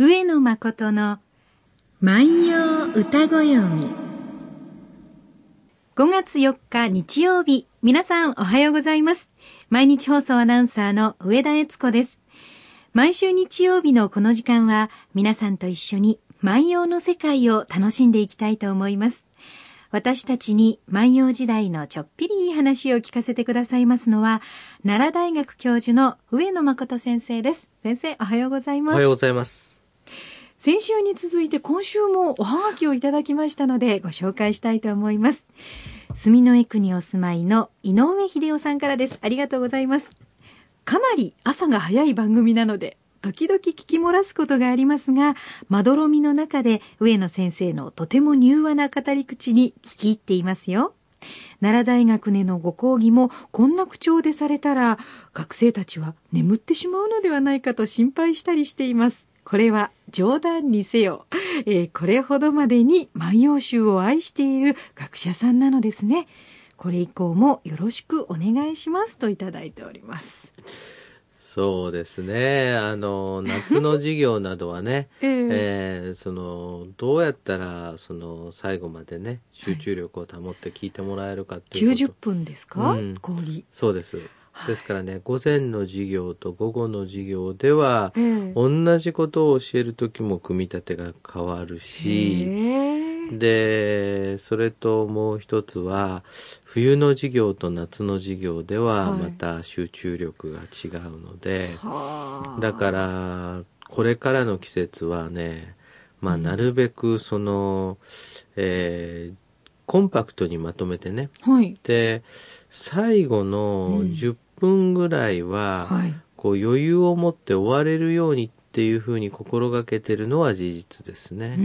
上野誠の万葉歌ご読み5月4日日曜日皆さんおはようございます毎日放送アナウンサーの上田悦子です毎週日曜日のこの時間は皆さんと一緒に万葉の世界を楽しんでいきたいと思います私たちに万葉時代のちょっぴりいい話を聞かせてくださいますのは、奈良大学教授の上野誠先生です。先生、おはようございます。おはようございます。先週に続いて今週もおはがきをいただきましたのでご紹介したいと思います。住の江区にお住まいの井上秀夫さんからです。ありがとうございます。かなり朝が早い番組なので時々聞き漏らすことがありますが、まどろみの中で上野先生のとても柔和な語り口に聞き入っていますよ。奈良大学でのご講義もこんな口調でされたら、学生たちは眠ってしまうのではないかと心配したりしています。これは冗談にせよ。えー、これほどまでに万葉集を愛している学者さんなのですね。これ以降もよろしくお願いしますといただいております。そうですね。あの、夏の授業などはね、えー、えー、その、どうやったら、その、最後までね、集中力を保って聞いてもらえるかっていうこと。90分ですか、うん、講義。そうです。ですからね、午前の授業と午後の授業では、えー、同じことを教える時も組み立てが変わるし、え。ーでそれともう一つは冬の授業と夏の授業ではまた集中力が違うので、はい、だからこれからの季節はねまあなるべくその、えー、コンパクトにまとめてね、はい、で最後の10分ぐらいは、うんはい、こう余裕を持って終われるようにっていうふうに心がけてるのは事実ですね。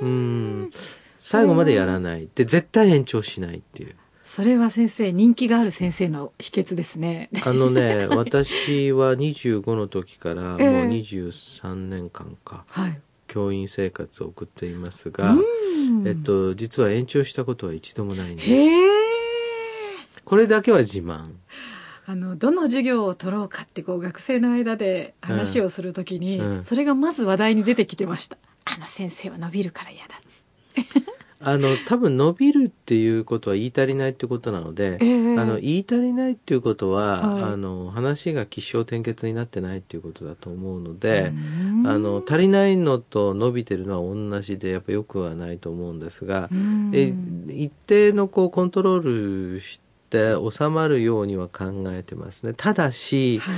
うん最後までやらない。で、絶対延長しないっていう。それは先生、人気がある先生の秘訣ですね。あのね、私は25の時からもう23年間か、はい、教員生活を送っていますが、えっと、実は延長したことは一度もないんです。これだけは自慢。あのどの授業を取ろうかってこう学生の間で話をするときに、うん。うん、それがまず話題に出てきてました。あの先生は伸びるから嫌だ。あの多分伸びるっていうことは言い足りないってことなので、えー、あの言い足りないっていうことは、はい、あの話が起承転結になってないっていうことだと思うのであの足りないのと伸びてるのは同じでやっぱよくはないと思うんですがえ一定のこうコントロールして収まるようには考えてますね。ただし、はい。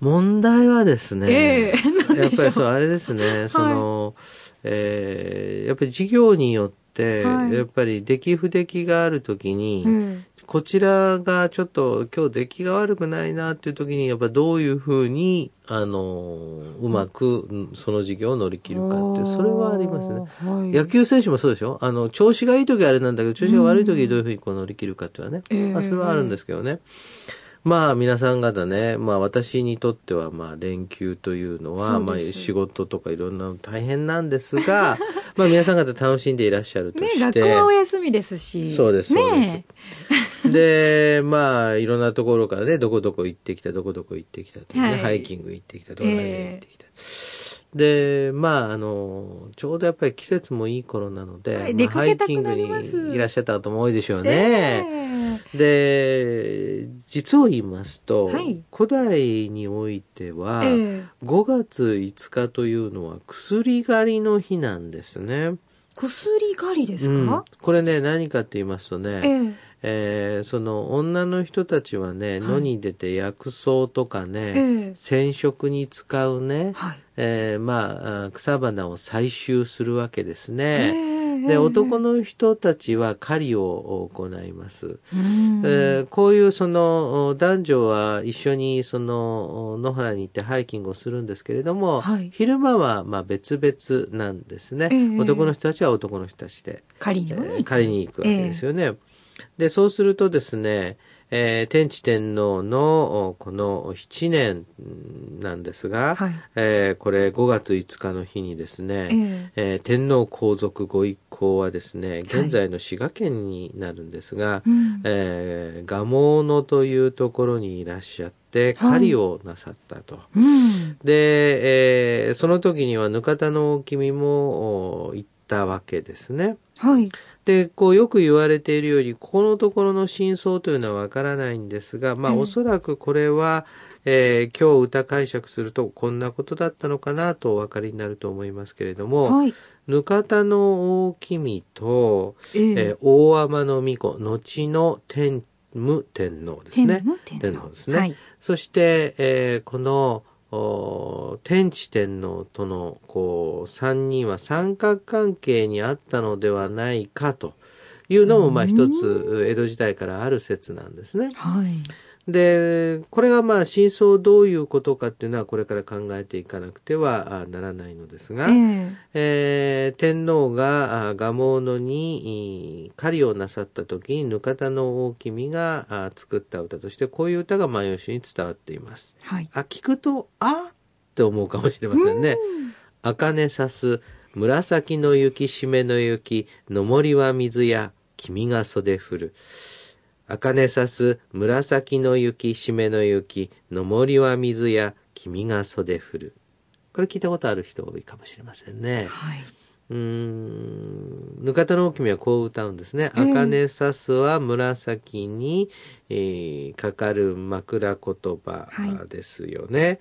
問題はですね、えー、やっぱりそうあれですね、その、えー、やっぱり事業によって、はい、やっぱり出来不出来があるときに、うん、こちらがちょっと今日出来が悪くないなっていう時に、やっぱどういうふうに、あの、うまくその事業を乗り切るかっていう、それはありますね。はい、野球選手もそうでしょ？あの、調子がいい時はあれなんだけど、調子が悪い時どういうふうにこう乗り切るかっていうのはね、うん、まあ、それはあるんですけどね。えーまあ皆さん方ね、まあ私にとってはまあ連休というのは、まあ仕事とかいろんな大変なんですが、まあ皆さん方楽しんでいらっしゃるとして。ね、学校はお休みですし。そうです、そうです。で、まあいろんなところからね、どこどこ行ってきた、どこどこ行ってきたとかね、はい、ハイキング行ってきた、どこ行ってきた。えーで、まあ、あの、ちょうどやっぱり季節もいい頃なので、はいまあ、ハイキングにいらっしゃった方も多いでしょうね。え。ー、で、実を言いますと、はい、古代においては、えー、5月5日というのは薬狩りの日なんですね。薬狩りですか、うん、これね、何かって言いますとね、えーえー、その女の人たちはね、野に出て薬草とかね、染色に使うね、はい、えー、まあ、草花を採集するわけですね。で、男の人たちは狩りを行います。えー、こういうその男女は一緒にその野原に行ってハイキングをするんですけれども、はい、昼間はまあ別々なんですね、えー、男の人たちは男の人たちで狩り狩りに行くわけですよね。えーで、そうするとですね、えー、天智天皇のこの7年なんですが、はい、えー、これ5月5日の日にですね、えー、えー、天皇皇族ご一行はですね、現在の滋賀県になるんですが、はい、えー、蒲生野というところにいらっしゃって、狩りをなさったと。はいうん、で、えー、その時にはぬかたの君も行ったわけですね。はい。で、こうよく言われているように、ここのところの真相というのはわからないんですが、まあ、おそらくこれは、えー、今日歌解釈するとこんなことだったのかなとお分かりになると思いますけれども、はい、ぬかたの大君と、えー、えー、大天の巫女、後の天武天皇ですね。天皇ですね。はい、そして、えー、この天智天皇とのこう三人は三角関係にあったのではないかと。いうのもまあ一つ江戸時代からある説なんですね。はい、で、これがまあ真相どういうことかっていうのはこれから考えていかなくてはならないのですが、えー、えー、天皇が蒲生野に狩りをなさった時にぬかたの大君が作った歌としてこういう歌が万葉集に伝わっています。はい、あ聞くとあって思うかもしれませんね。茜さす紫の雪しめの雪の森は水や君が袖降る。茜さす紫の雪しめの雪の森は水や君が袖降るこれ聞いたことある人多いかもしれませんね。はいうん、ぬかたの大君はこう歌うんですね。あかねさすは紫に、えー、かかる枕言葉ですよね。は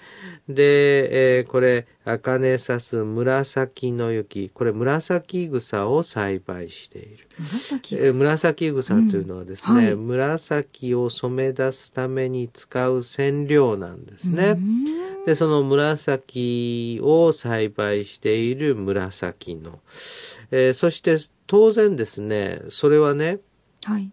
い、で、えー、これ、あかねさす紫の雪。これ、紫草を栽培している。紫紫草というのはですね、うんはい、紫を染め出すために使う染料なんですね。で、その紫を栽培している紫の。えー、そして当然ですね、それはね、はい、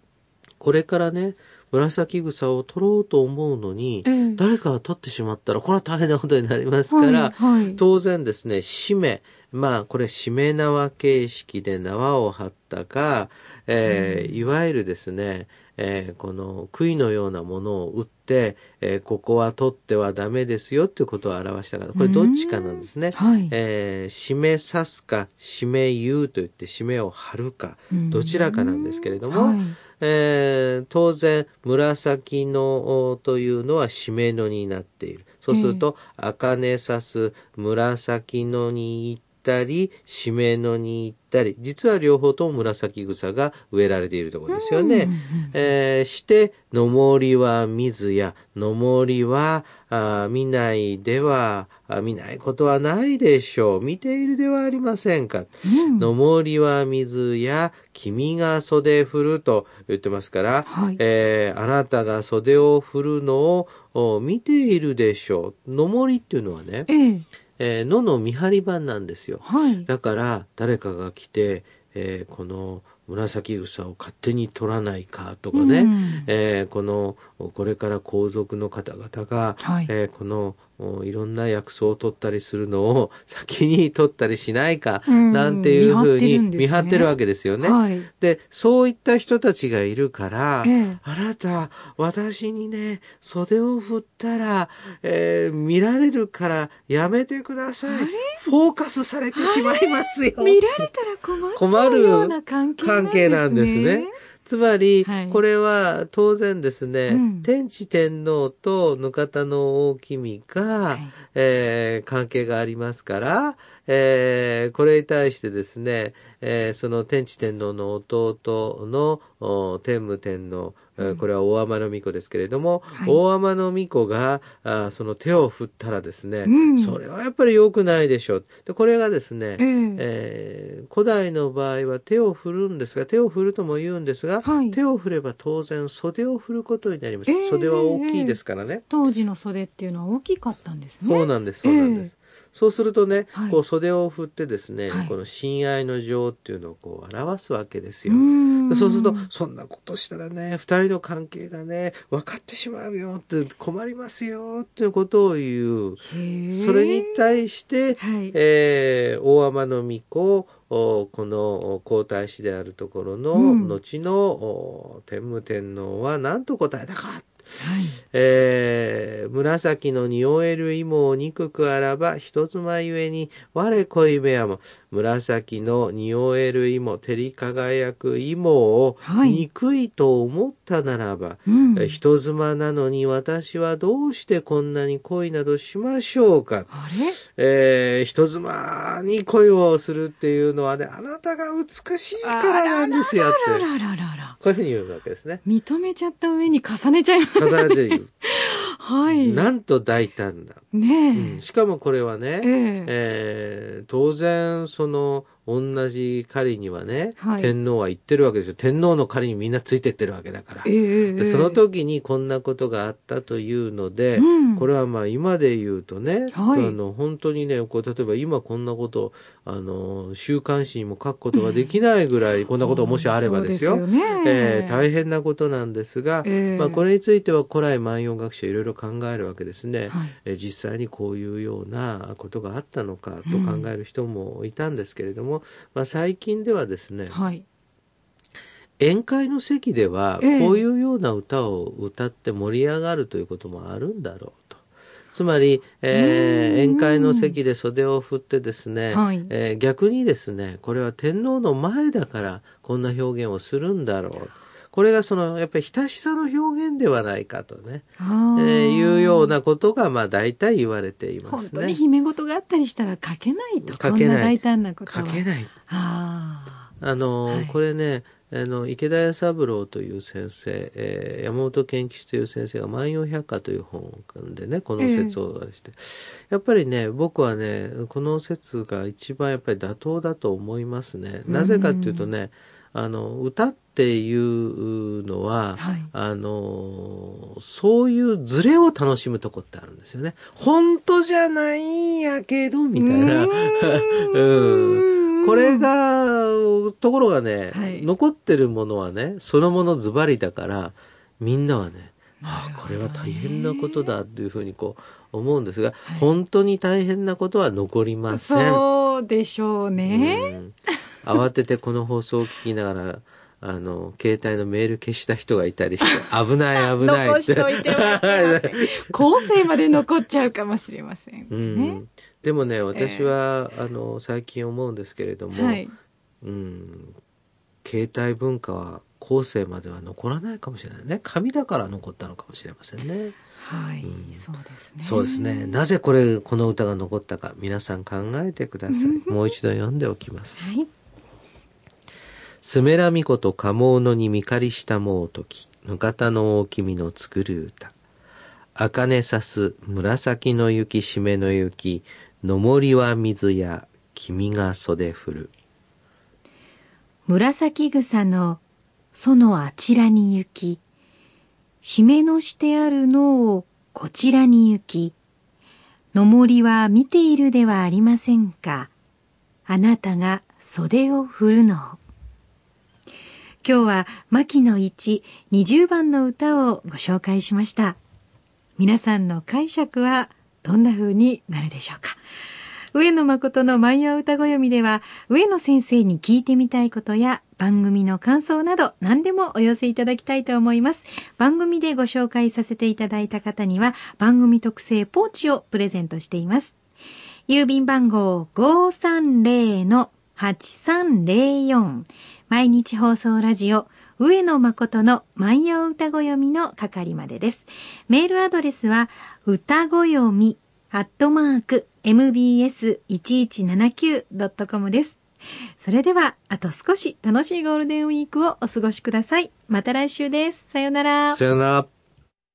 これからね、紫草を取ろうと思うのに、えー、誰かが取ってしまったら、これは大変なことになりますから、はいはい、当然ですね、締め、まあ、これ、締め縄形式で縄を張ったか、えー、いわゆるですね、えー、この杭のようなものを打って、えー、ここは取ってはダメですよっていうことを表したからこれどっちかなんですね。はい、えー、締め刺すか締め言うと言って締めを張るかどちらかなんですけれども、はい、えー、当然紫のというのは締めのになっている。そうすると、茜さす紫のにったり、しめのに行ったり、実は両方とも紫草が植えられているところですよね。えー、して、のもりは水や、のもりは、あ見ないではあ、見ないことはないでしょう。見ているではありませんか。うん、のもりは水や、君が袖振ると言ってますから、はい、えー、あなたが袖を振るのを見ているでしょう。のもりっていうのはね、えええー、のの見張り版なんですよ。はい、だから誰かが来て、えー、この紫草を勝手に取らないかとかね、うん、えー、このこれから皇族の方々が、はい、えー、このいろんな薬草を取ったりするのを先に取ったりしないか、なんていうふうに見張ってるわけですよね。はい、で、そういった人たちがいるから、ええ、あなた、私にね、袖を振ったら、えー、見られるからやめてください。フォーカスされてしまいますよ。見られたら困っちゃうような関係なんですね。つまり、はい、これは当然ですね、うん、天智天皇とぬかたの大君が、はい、えー、関係がありますから、えー、これに対してですね、えー、その天智天皇の弟の天武天皇、これは大天の巫女ですけれども、はい、大天の巫女があその手を振ったらですね、うん、それはやっぱり良くないでしょう。でこれがですね、えー、えー、古代の場合は手を振るんですが手を振るとも言うんですが、はい、手を振れば当然袖を振ることになります、えー、袖は大きいですからね、当時の袖っていうのは大きかったんですね。そうなんですそうなんです、そうするとね、はい、こう袖を振ってですね、はい、この親愛の情っていうのをこう表すわけですよ。そうすると、そんなことしたらね、二人の関係がね、分かってしまうよって困りますよっていうことを言う。それに対して、はい、えー、大天の巫女、この皇太子であるところの、後の天武天皇は何と答えたか。はい、えー、紫の匂える芋を憎くあらば人妻ゆえに我恋部屋も。紫の匂える芋照り輝く芋を憎いと思ったならば、はいうん、人妻なのに私はどうしてこんなに恋などしましょうか。えー、人妻に恋をするっていうのはねあなたが美しいからなんですよって。こういうふうに言うわけですね。認めちゃった上に重ねちゃいます重ねて言う はい。なんと大胆な。ね、うん、しかもこれはね、えー、えー、当然、その、同じ狩りにはね、はい、天皇は行ってるわけですよ。天皇の狩りにみんなついてってるわけだから。えー、でその時にこんなことがあったというので、うん、これはまあ今で言うとね、はい、あの本当にね、こう例えば今こんなことあの週刊誌にも書くことができないぐらい、こんなことがもしあればですよ。すよね、えー、大変なことなんですが、えー、まあこれについては古来万葉学者いろいろ考えるわけですね、はい、え実際にこういうようなことがあったのかと考える人もいたんですけれども、うん、まあ、最近ではですね、はい、宴会の席ではこういうような歌を歌って盛り上がるということもあるんだろうと。つまり、えー、宴会の席で袖を振ってですね、はい、えー、逆にですね、これは天皇の前だからこんな表現をするんだろう。これがそのやっぱり親しさの表現ではないかとね、えー、いうようなことがまあ大体言われていますね。本当に秘め事があったりしたら書けないと。書けない。大胆なことは。書けない。あの、はい、これね、あの池田屋三郎という先生、えー、山本健吉という先生が「万葉百科」という本を組んでねこの説をして、えー、やっぱりね僕はねこの説が一番やっぱり妥当だと思いますね。なぜかっていうとね、あの歌っていうのは、はい、あのそういうズレを楽しむとこってあるんですよね。本当じゃないんやけどみたいな。うん これがところがね、はい、残ってるものはねそのものズバリだからみんなはねああこれは大変なことだというふうにこう思うんですが、はい、本当に大変なことは残りません。そうでしょうね。うん慌ててこの放送を聞きながら、あの、携帯のメール消した人がいたりして、危ない危ない残しといては後世まで残っちゃうかもしれません、ね。うん。でもね、私は、えー、あの、最近思うんですけれども、はい、うん、携帯文化は後世までは残らないかもしれないね。紙だから残ったのかもしれませんね。はい、うん、そうですね。そうですね。なぜこれ、この歌が残ったか、皆さん考えてください。もう一度読んでおきます。はいすめらみことかもうのにみかりしたもうとき、ぬかたの大君の作る歌。あかねさす、紫の雪しめの雪、のもりは水や、君が袖振る。紫草の、そのあちらに行き、しめのしてあるのをこちらに行き、のもりは見ているではありませんか。あなたが袖を振るのを。今日は牧野一20番の歌をご紹介しました。皆さんの解釈はどんな風になるでしょうか上野誠の万葉歌ご読みでは、上野先生に聞いてみたいことや番組の感想など何でもお寄せいただきたいと思います。番組でご紹介させていただいた方には番組特製ポーチをプレゼントしています。郵便番号530-8304毎日放送ラジオ上野誠の万葉歌子読みの係までです。メールアドレスは歌子読みアットマーク mbs1179.com です。それでは、あと少し楽しいゴールデンウィークをお過ごしください。また来週です。さよなら。さよなら。